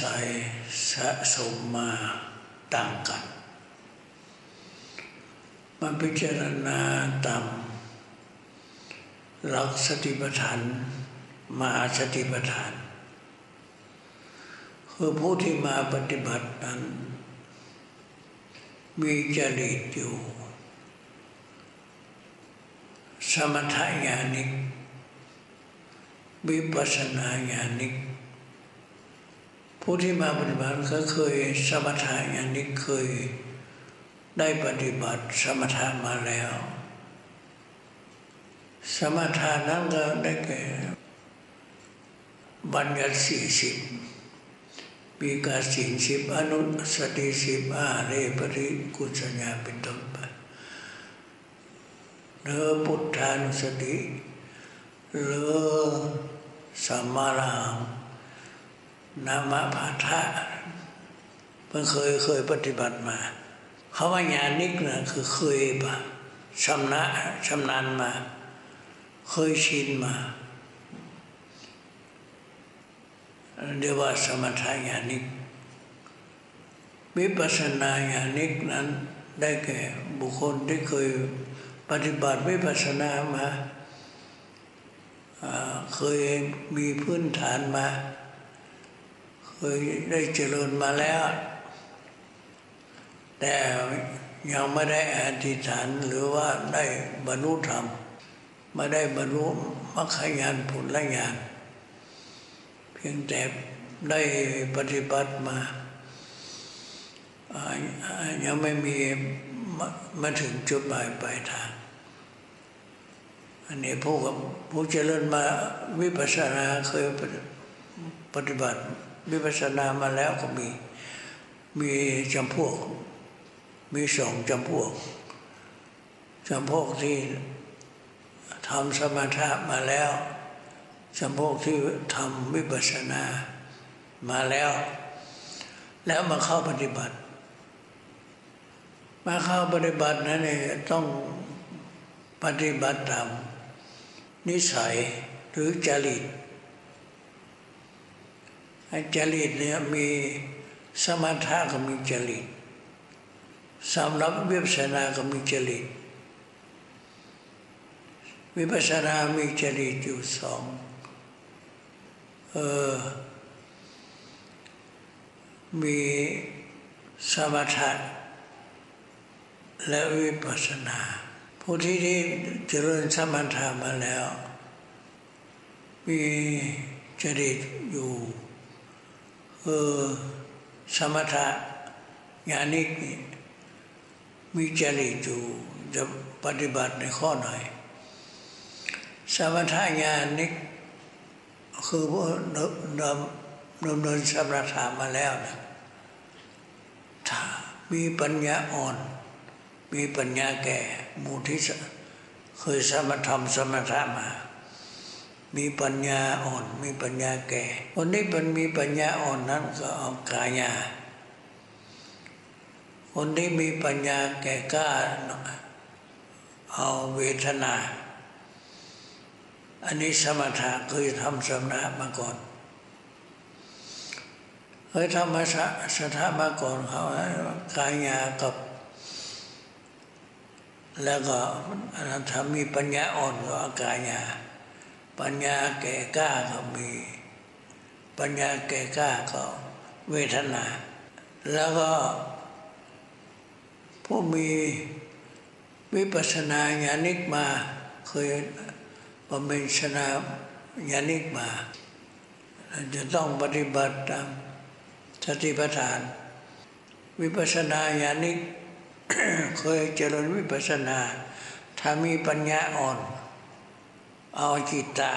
สัยสะสมมาต่างกันมาพิจารณาตามหลักสติปัฏฐานมาสติปัฏฐาน คือผู้ที่มาปฏิบัตินั้น มีจริตอยู่ สมถะญาณิกวิปัสสนาญาณิก ผู้ที่มาปฏิบัติก็เคยสมถะญาณิกเคยได้ปฏิบัติสมถะมาแล้ว สมถะนั้นก็ได้แก่บัญญัติสี่สิบมีกาสินสิบอนุสติสิบอาเรปริกุศญาเป็นต้นไปเนื้อพุทธานุสติเลือสัมมารัง นามพาทะเพิ่งเคยเคยปฏิบัติมาเขาว่าญาณิกนะคือเคยปะชำนะชำนาญมา เคยชินมาเรียกว่าสมถะญาณิกวิปัสสนาญาณิกนั้นได้แก่บุคคลที่เคยปฏิบัติวิปัสสนามาเคยมีพื้นฐานมา ยได้เจริญมาแล้ว แต่ยังไม่ได้อธิษฐานหรือว่าได้บรรลุธรรมไม่ได้บรรลุมรรคญาณผลญาณเพียงแต่ได้ปฏิบัติมายังไม่มีมาถึงจุดหมายปลายทางอันนี้ผู้กับผู้เจริญมาวิปัสสนาเคยปฏิบัติ วิปัสสนามาแล้วก็มี มีจำพวก มีสองจำพวกจำพวกที่ทำสมถะมาแล้วจำพวกที่ทำวิปัสสนามาแล้ว แล้วมาเข้าปฏิบัติ มาเข้าปฏิบัตินั้นเองต้องปฏิบัติตามนิสัยหรือจริต จริตเนี่ยมีสมถะก็มีจริตสำหรับวิปัสสนาก็มีจริตวิปัสสนามีจริตอยู่สองเออมีสมถะและวิปัสสนา ผู้ที่ที่เจริญสมถะมาแล้ว มีจริตอยู่ เออสมถะญาณิกมีจริตอยู่จะปฏิบัติในข้อหน่อยสมถะญาณิก คือผู้ดำดำเนินสมถะมาแล้วนะถ้ามีปัญญาอ่อน มีปัญญาแก่มูที่เคยสมธรรมสมถะมา มีปัญญาอ่อน มีปัญญาแก่ คนนี้เป็นมีปัญญาอ่อนนั้นก็เอากายา คนที่มีปัญญาแก่กล้าเอาเวทนา อันนี้สมถะเคยทำสมถะมาก่อนเคยทำมาสถามาก่อนเขากายากับ แล้วก็อนันทมีปัญญาอ่อนก็กายา ปัญญาแก่กล้าก็มี ปัญญาแก่กล้าก็เวทนา แล้วก็ ผู้มีวิปัสนาญาณิกมาเคยบำเพ็ญชนาญาณิกมา จะต้องปฏิบัติตามสติปัฏฐาน วิปัสนาญาณิกเคยเจริญวิปัสนาถ้ามีปัญญาอ่อน เอาจิตตา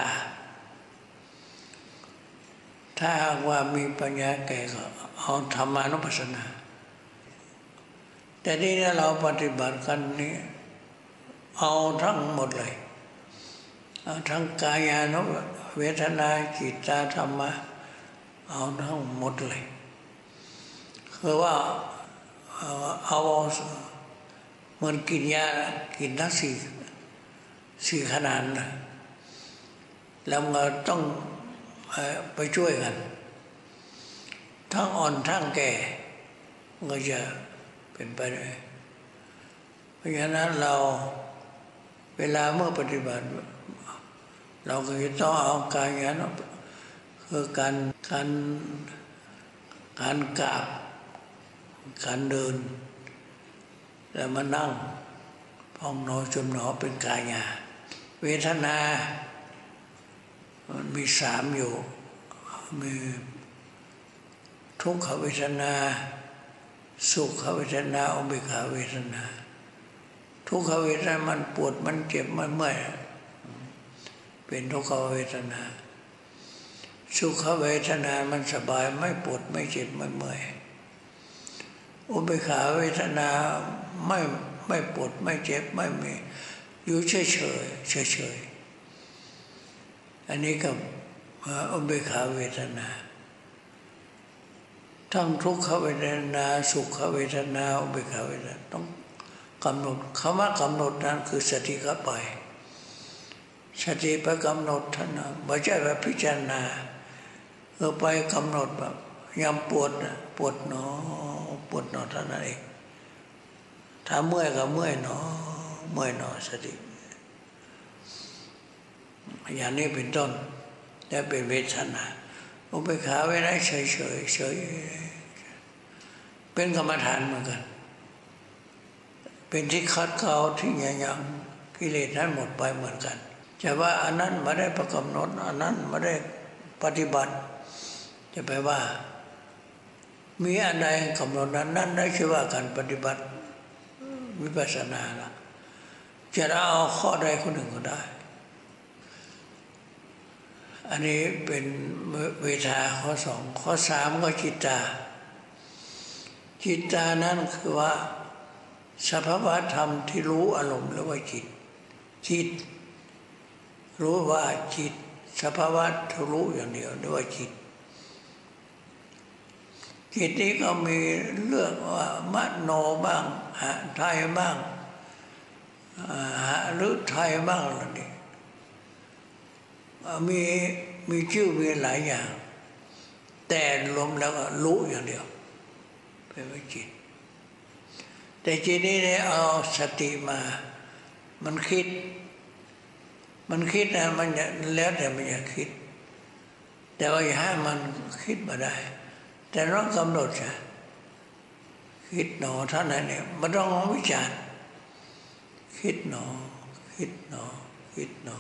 ถ้าว่ามีปัญญาแก่ก็เอาธรรมานุปัสสนา แต่นี่เราปฏิบัติกันนี้ เอาทั้งหมดเลย เอาทั้งกายานุเวทนาจิตตาธรรมะเอาทั้งหมดเลย คือว่าเอาเหมันกินยากินทั้งสี่สี่ขนาดนะ เราต้องไปช่วยกัน ทั้งอ่อนทั้งแก่ก็จะเป็นไปได้เพราะฉะนั้นเราเวลาเมื่อปฏิบัติ เราก็จะต้องเอาการงานคือการการการกราบการเดิน แล้วมานั่งพองนอจมหนอเป็นกายาเวทนา มันมีสามอยู่ มีทุกขเวทนา สุขเวทนาอุเบกขาเวทนา ทุกขเวทนามันปวดมันเจ็บมันเมื่อยเป็นทุกขเวทนา สุขเวทนามันสบายไม่ปวดไม่เจ็บไม่เมื่อยอุเบกขาเวทนาไม่ไม่ปวดไม่เจ็บไม่มีอยู่เฉยเฉยเฉยเฉย อันนี้กับอุเบกขาเวทนาทั้งทุกขเวทนา สุขเวทนาอุเบกขาเวทนาต้องกำหนดคำว่ากำหนดนั้นคือสติเข้าไป สติไปกำหนดท่านไม่ใช่แบบพิจารณาเออไปกำหนดแบบยำปวดปวดหนอปวดหนอเท่านั้นเองถ้าเมื่อยก็เมื่อยหนอเมื่อยหนอสติ อย่างนี้เป็นต้นและเป็นเวทนาอุเบกขาไว้ได้เฉยเฉยเฉยเป็นกรรมฐานเหมือนกัน เป็นที่คัดเกลาที่ยังยังกิเลสนั้นหมดไปเหมือนกันจะว่าอันนั้นไม่ได้ประกำหนดอันนั้นไม่ได้ปฏิบัติ จะไปว่า มีอันใดกำหนดนั้นนั้นได้ชื่อว่าการปฏิบัติวิปัสสนาละจะเอาข้อใดข้อหนึ่งก็ได้ อันนี้เป็นเวทาข้อสองข้อสามก็จิตตา จิตตานั้นคือว่าสภาวะธรรมที่รู้อารมณ์แล้วว่าจิต จิต รู้ว่าจิต สภาวะที่รู้อย่างเดียวเรียกว่าจิต จิตนี้ก็มีเรื่องว่ามโนบ้างหาไทยบ้างหาหรือไทยบ้างอะไรนี่ มีมีชื่อมีหลายอย่าง แต่รวมแล้วก็รู้อย่างเดียวเป็นวิจิตแต่จิตนี้เนี่ยเอาสติมา มันคิด มันคิดนะมันแล้วแต่มันอยากคิด แต่ว่าอย่าให้มันคิดมาได้ แต่ต้องกำหนดใช่คิดหนอเท่านั้นเนี่ยมันต้องวิจารณ์คิดหนอ คิดหนอ คิดหนอ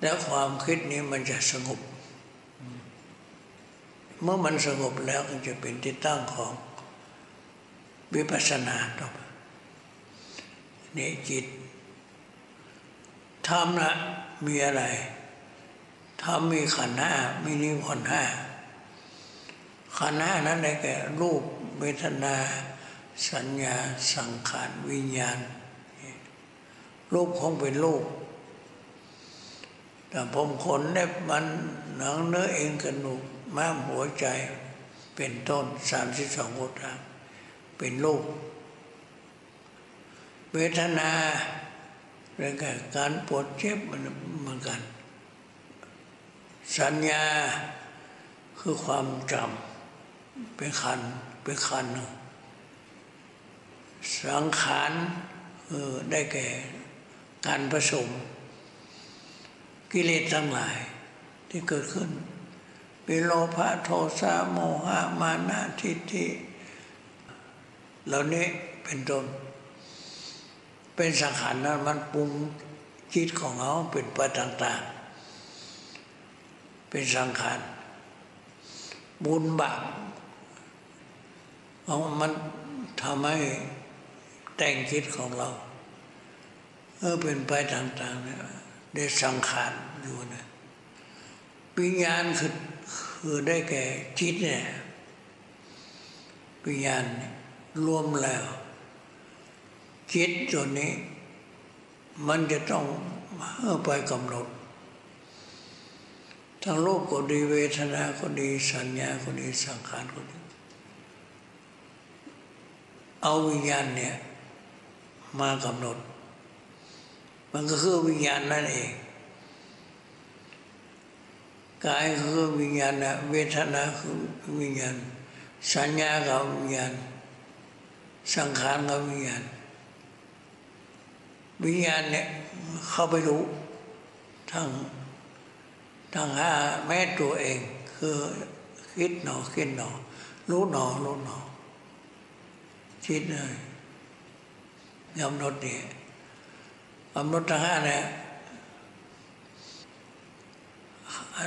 แล้วความคิดนี้มันจะสงบ เมื่อมันสงบแล้วก็จะเป็นที่ตั้งของวิปัสสนาต่อไปนี่จิตธรรมนะมีอะไรธรรมมีขันธ์ห้ามีนิวรณ์ห้าขันธ์ห้านั้นได้แก่รูปเวทนา สัญญา สังขารวิญญาณรูปคงเป็นรูป แต่ผมขนเล็บมันหนังเนื้อเองกระดูกม้ามหัวใจเป็นต้นสามสิบสองโคตรเป็นรูปเวทนาเรื่องการปวดเจ็บมันเหมือนกัน สัญญาคือความจำเป็นขันเป็นขันสังขารเออได้แก่การผสม กิเลสทั้งหลายที่เกิดขึ้นเป็นโลภะโทสะโมหะมานะทิฏฐิเหล่านี้เป็นต้นเป็นสังขารนั้นมันปรุงจิตของเขาเป็นไปต่างๆ เป็นสังขารบุญบาปมันทำให้แต่งจิตของเราเออเป็นไปต่างๆเนี่ย ได้สังขารอยู่นะวิญญาณคือคือได้แก่จิตเนี่ยวิญญาณรวมแล้วจิตตัวนี้ มันจะต้องเออไปกำหนดทั้งโลกก็ดีเวทนาก็ดีสัญญาก็ดีสังขารก็ดีเอาวิญญาณเนี่ยมากำหนด มันก็คือวิญญาณนั่นเองกายคือวิญญาณเวทนาคือวิญญาณสัญญากับวิญญาณสังขารกับวิญญาณวิญญาณเนี่ยเข้าไปรู้ทั้งทั้งห้าแม้ตัวเองคือคิดหนอคิดหนอรู้หนอรู้หนอคิดเลยกำหนดเนี่ย กำหนดทั้งห้าเนี่ย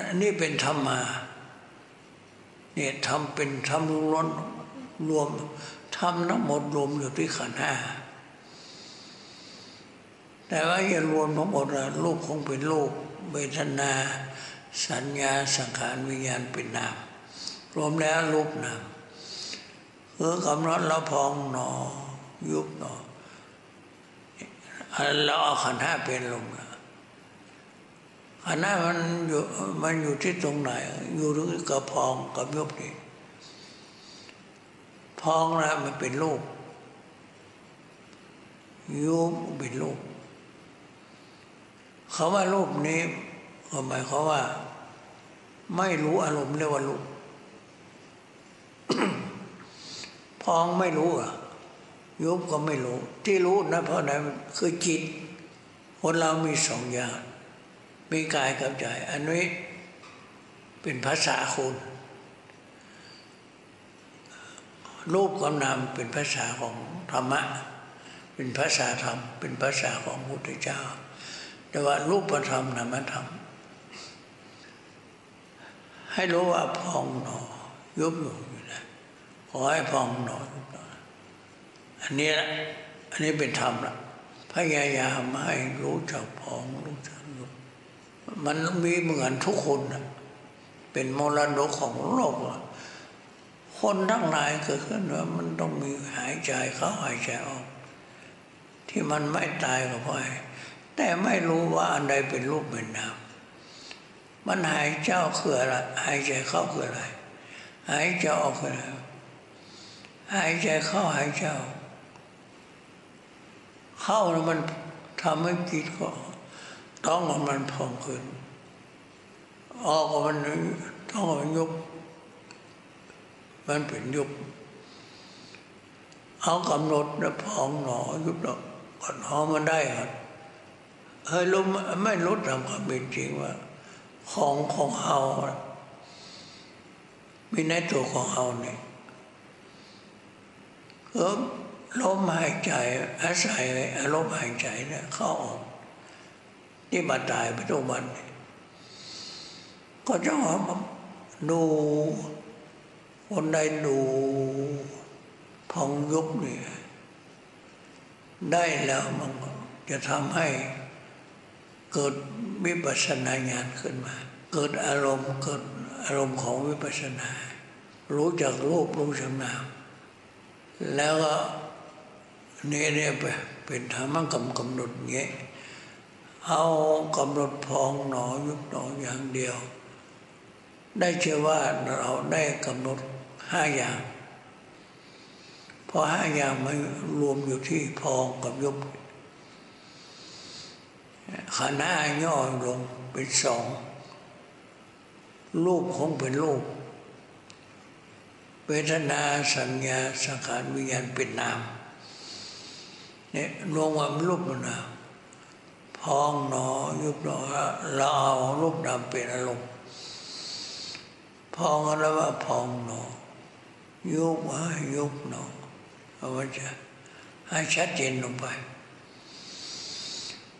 อันนี้เป็นธรรมมาเนี่ยทำเป็นทำรวมรวมทำทั้งหมดรวมอยู่ที่ขันห้าแต่ว่าอย่ารวมทั้งหมดรูปคงเป็นรูปเวทนา สัญญาสังขารวิญญาณเป็นนาม รวมแล้วรูปนามคือกำหนดเราพองหนอ ยุบหนอ เราเอาขันห้าเป็นลมนะขันห้ามันอยู่มันอยู่ที่ตรงไหน อยู่ที่กระพองกับยุบนี่พองนะมันเป็นรูปยุบเป็นรูปเขาว่ารูปนี้ก็หมายความว่า ไม่รู้อารมณ์เรียกว่ารูปพองไม่รู้อะ ยุบก็ไม่รู้ ที่รู้นะเพราะไหนคือจิต คนเรามีสองอย่างมีกายกับใจ อันนี้เป็นภาษาคุณรูปกับนามเป็นภาษาของธรรมะ เป็นภาษาธรรม เป็นภาษาของพุทธเจ้า แต่ว่ารูปธรรมนามธรรม ให้รู้ว่าพองหนอยุบอยู่นะขอให้พองหนอยุบหนอ อันนี้ละอันนี้เป็นธรรมละพยายามให้รู้จักพองรู้จักยุบมันมีเหมือนทุกคนนะเป็นมรดกของโลกคนทั้งหลายเกิดขึ้นว่ามันต้องมีหายใจเข้าหายใจออก ที่มันไม่ตายก็เพราะแต่ไม่รู้ว่าอันใดเป็นรูปเป็นนามมันหายเจ้าคืออะไรหายใจเข้าคืออะไร หายใจออกคืออะไรหายใจเข้าหายใจออก เข้าแล้วมันทำให้จิตก็ต้องมันพองขึ้น ออกมันต้องมันยุบมันเป็นยุบเอากำหนดแล้วพองหนอยุบหนอก่อนหอมันได้ครับเฮ้ยรู้ไม่รู้ตามความเป็นจริงว่า ของของเฮามีในตัวของเฮาเนี่ยก็ ลมหายใจอาศัยอารมณ์หายใจเนี่ยเข้าออกที่มาตายไปทุกวันก็จะมาดูคนใดดูพองยุบเนี่ยได้แล้วมันจะทำให้เกิดวิปัสสนาญาณขึ้นมา เกิดอารมณ์เกิดอารมณ์ของวิปัสสนา รู้จักรูปรู้จักนามแล้วก็ นี่ยเนี่ยเป็นธรรมะกำกำหนดเงี้ยเอากำหนดพองหนอยุบหนออย่างเดียว ได้เชื่อว่าเราได้กำหนดห้าอย่างพอห้าอย่างมันรวมอยู่ที่พองกับยุบขาหน้าย่อลงเป็นสองรูปคงเป็นรูปเวทนาสัญญาสังขารวิญญาณเป็นนาม เนี่ยรวมว่ารูปนามพองหนอยุบหนอเราเอารูปนามเป็นอารมณ์พองแล้วว่าพองหนอยุบว่ายุบหนอเอาไว้จะให้ชัดเจนลงไป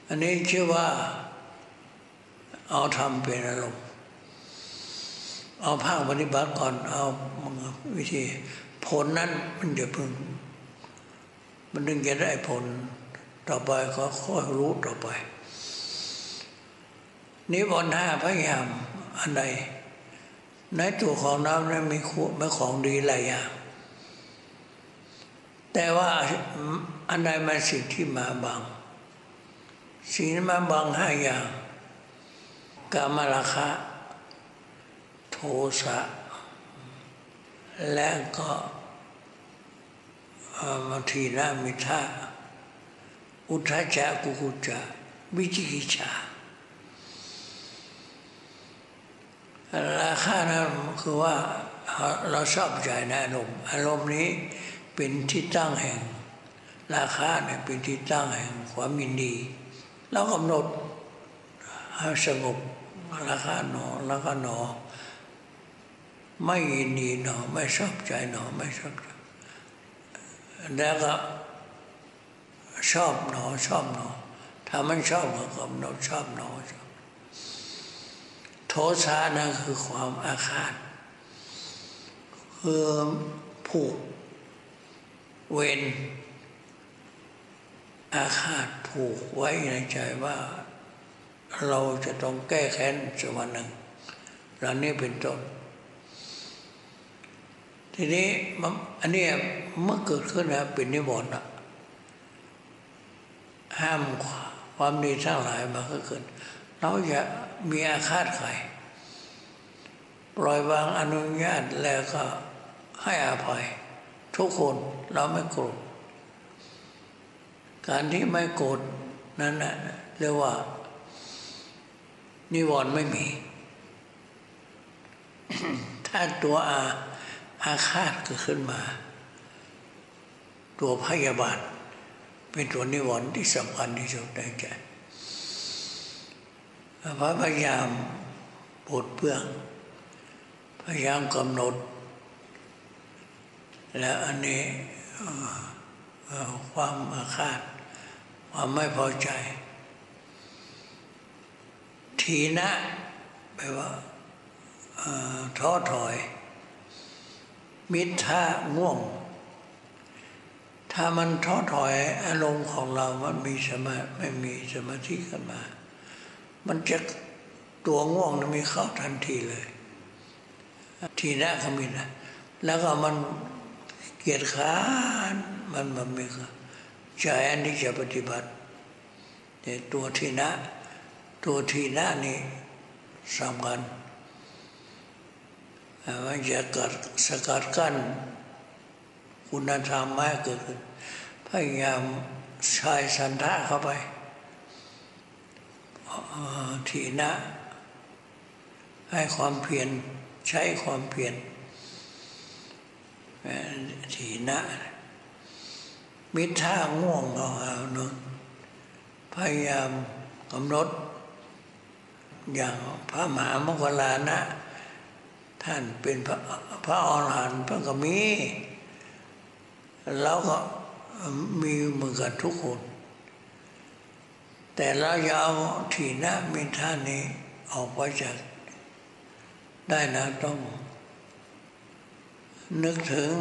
อันนี้ชื่อว่า เอาทำเป็นอารมณ์เอาภาคปฏิบัติก่อนเอาวิธีผลนั้นมันจะพึง มันดึงจะได้ผลต่อไปก็ค่อยรู้ต่อไป นิวรณ์ห้าพยายามอันใด ในตัวของน้ำนั้นมีคู่มีของดีหลายอย่างแต่ว่าอันใดมันสิ่งที่มาบังสิ่งที่มาบังห้าอย่างกามราคะ โทสะและก็ มัทีนามิท่าอุทธัจจะกุกุจะวิจิกิจาราคานั้นคือว่าเราชอบใจในอารมณ์อารมณ์นี้เป็นที่ตั้งแห่ง ราคาเนี่ยเป็นที่ตั้งแห่งความยินดีเรากำหนดให้สงบราคาหนอแล้วก็หนอ ไม่ยินดีหนอ ไม่ชอบใจหนอ ไม่ชอบใจ แล้วก็ชอบหนอชอบหนอถ้ามันชอบก็กำหนดชอบหนอชอบโทสะนั่นคือความอาฆาตคือผูกเวรอาฆาตผูกไว้ในใจว่า เราจะต้องแก้แค้นสักวันหนึ่งเรื่องนี้เป็นต้น ทีนี้อันนี้เมื่อเกิดขึ้นนะเป็นนิวรณ์ห้ามความดีทั้งหลายมาเกิดเราจะมีอาฆาตใครปล่อยวางอนุญาตแล้วก็ให้อภัย ทุกคนเราไม่โกรธการที่ไม่โกรธนั้นนะเรียกว่า นิวรณ์ไม่มี ถ้าตัวอา อาฆาตกิดขึ้นมา ตัวพยาบาท เป็นตัวนิวรณ์ที่สำคัญที่สุดในใจพยายามปวดเปื้องพยายามกำหนด และอันนี้ความอาฆาตความไม่พอใจ ทีนะแปลว่าท้อถอย มิทาง่วง ถ้ามันท้อถอยอารมณ์ของเรามันมีสมาไม่มีสมาธิขึ้นมา มันจะตัวง่วงมันมีเข้าทันทีเลย ทีนะก็มีนะ แล้วก็มันเกียดค้านมันมันม่ใจอันที่จะปฏิบัติแต่ตัวทีนะ ตัวทีนะนี่สำคัญ มันจะกัดสกัดกั้นคุณธรรมไมากเกิดขึ้นพยายามใช้สันทะเข้าไปทีนะให้ความเพียรใช้ความเพียรทีนะมิท่าง่วงก็เอาหนึ่งพยายามกำหนดอย่างพระมหามกลานะ ท่านเป็นพระพระอรหันต์พระก็มีเราก็มีเหมือนกันทุกคน แต่เราจะเอาทีนะมิท่านี้ออกไปจากได้นะต้อง นึกถึง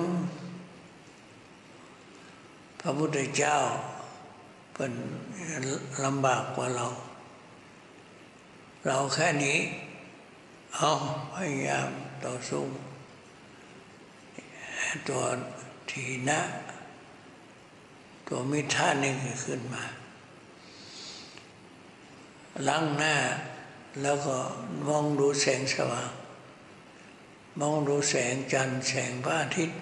พระพุทธเจ้าเป็นลำบากกว่าเรา เราแค่นี้ เอาพยายาม ต่อสู้ ตัวทีนะ ตัวมิท่านี่ขึ้นมา ล้างหน้าแล้วก็มองดูแสงสว่าง มองดูแสงจันทร์แสงพระอาทิตย์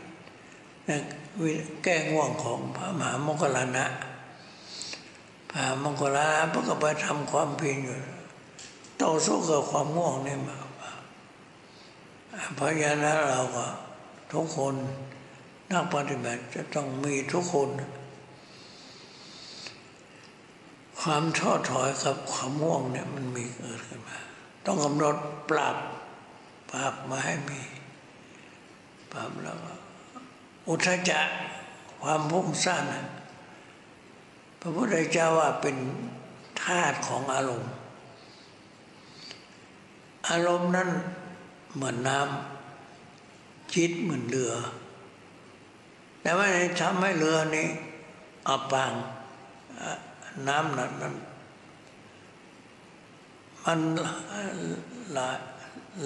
แก้ง่วงของพระมหามกลานะพระมกลานะพระก็ไปทำความเพียรอยู่ต่อสู้กับความง่วงนี่มา เพราะฉะนั้นเราก็ทุกคนนักปฏิบัติจะต้องมีทุกคน ความท้อถอยกับความง่วงเนี่ยมันมีเกิดขึ้นมา ต้องกำหนดปรับปรับมาให้มีปรับแล้วก็อุทจจะความพุ่งสั้นพระพุทธเจ้าว่าเป็นธาตุของอารมณ์ อารมณ์นั้น เหมือนน้ำจิตเหมือนเรือ แต่ว่าทำให้เรือนี้อับปางน้ำนั้นมันมัน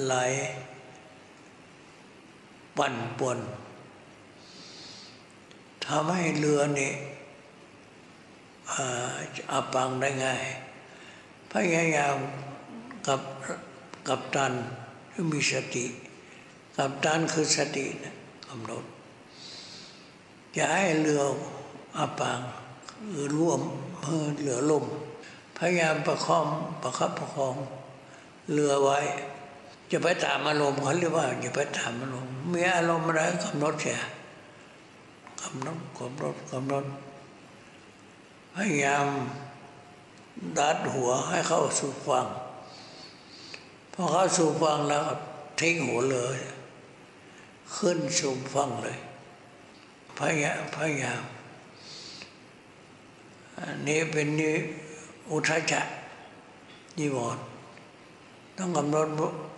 ไหลปั่นป่วนทำให้เรือนี่อับปังได้ง่ายพยายามกับกับตัน มีสติกับตันคือสตินะกำหนดจะให้เรืออับปังร่วมมือเหลือลมพยายามประคองประคับประคองเรือไว้จะไปตามอารมณ์เขาเรียกว่าอย่าไปตามอารมณ์มีอารมณ์อะไรกำหนดเสียกำหนดกำหนดกำหนดพยายามดัดหัวให้เข้าสู่ฟัง พอเข้าสู่ฟังแล้วทิ้งหัวเลย ขึ้นสู่ฟังเลยพยายามพยายามอันนี้เป็นนิอุทจจะนิวรณ์ต้องกำหนด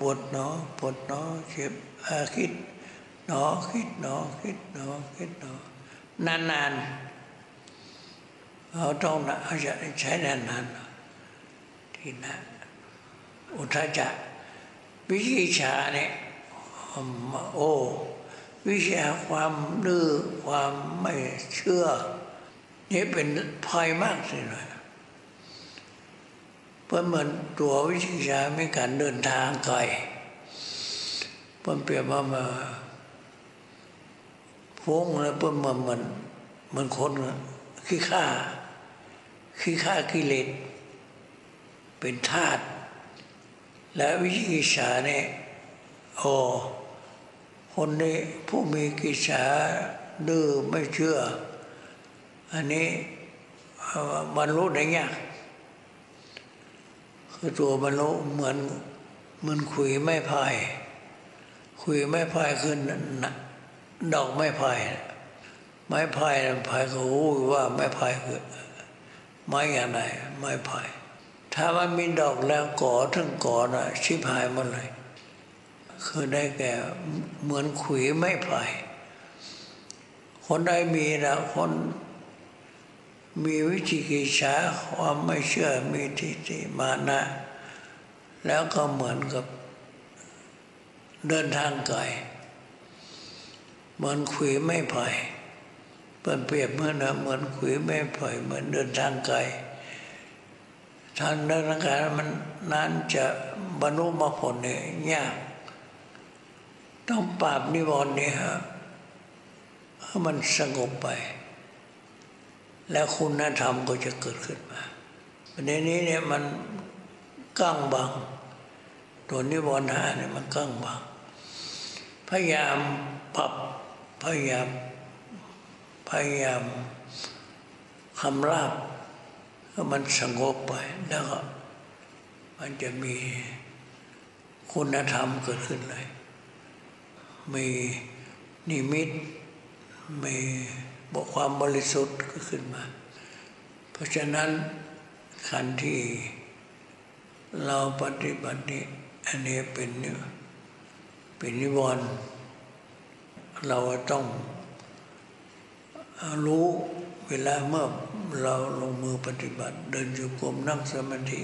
ปวดหนอปวดหนอเจ็บคิดหนอคิดหนอคิดหนอคิดหนอนานๆเราต้องใช้นานๆที่นั่นอุทจจะ วิชิชาเนี่ยโอ้วิชาความดื้อความไม่เชื่อ นี่เป็นภัยมากสิเลยเพราะเหมือนตัววิชิชาไม่การเดินทางไกลเพิ่นเปรียบว่ามาฟุ้งแล้วเพิ่นมาเหมือนเหมือนคนขี้ข้าขี้ข้ากิเลสเป็นธาตุ และวิชิชาเนี่ยโอ้คนนี้ผู้มีกิจฉาดื้อไม่เชื่อ อันนี้บรรลุได้ยากคือตัวบรรลุเหมือนเหมือนคุยไม่พายคุยไม่พายคือดอกไม่พายไม้พายพายก็รู้ว่าไม่พายคือไม้อย่างไรไม่พาย ถ้ามันมีดอกแล้วก่อทั้งก่อนะชิบหายหมดเลย คือได้แก่เหมือนขุยไม่ไผ่คนใดมีนะคนมีวิจิกิจฉาความไม่เชื่อมีทิฏฐิมานะ แล้วก็เหมือนกับเดินทางไกลเหมือนขุยไม่ไผ่เปิดเปรียบเมื่อนะเหมือนขุยไม่ไผ่เหมือนเดินทางไกล ทางเดินทางไกลมันนั้นจะบรรลุมรรคผลเนี่ยยาก ต้องปราบนิวรณ์นี่ฮะให้มันสงบไป แล้วคุณธรรมก็จะเกิดขึ้นมาประเด็นนี้เนี่ยมันกั้งบัง ตัวนิวรณ์ห้าเนี่ยมันกั้งบัง พยายามปรับพยายามพยายามคำราบ ให้มันสงบไปแล้วก็มันจะมีคุณธรรมเกิดขึ้นเลย มีนิมิต มีบอกความบริสุทธิ์ก็ขึ้นมา เพราะฉะนั้นขันที่เราปฏิบัตินี้อันนี้เป็นเป็นนิวรณ์เราต้องรู้เวลาเมื่อ เราลงมือปฏิบัติ เดินอยู่กรมนั่งสมาธิ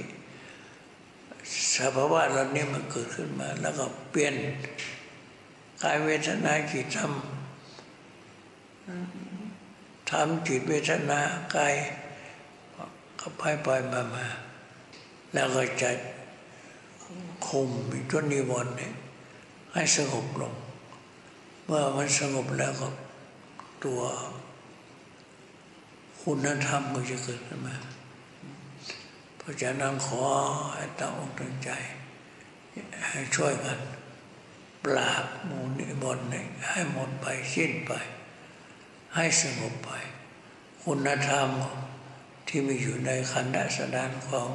สภาวะเหล่านี้มันเกิดขึ้นมา แล้วก็เปลี่ยนกายเวทนาจิตทำทำจิตเวทนากายก็ไปไปมามา แล้วก็จะคุมตัวนิวรณ์เนี่ยให้สงบลง เมื่อมันสงบแล้วก็ตัว คุณธรรมก็จะเกิดขึ้นมา เพราะฉะนั้นขอให้ตั้งอกตั้งใจ ให้ช่วยกัน ปราบมูลนิมนต์ให้หมดไปสิ้นไป ให้สงบไป คุณธรรมที่มีอยู่ในขันธ์สดานของ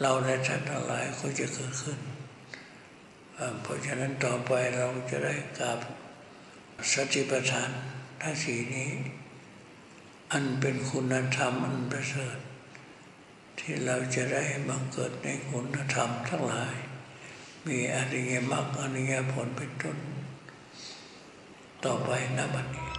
เราในท่านทั้งหลายก็จะเกิดขึ้น เพราะฉะนั้นต่อไปเราจะได้กราบสติปัฏฐานทั้งสี่นี้ อันเป็นคุณธรรมอันประเสริฐที่เราจะได้บังเกิดในคุณธรรมทั้งหลาย มีอริยมรรคอริยผลเป็นต้นต่อไปนะบัดนี้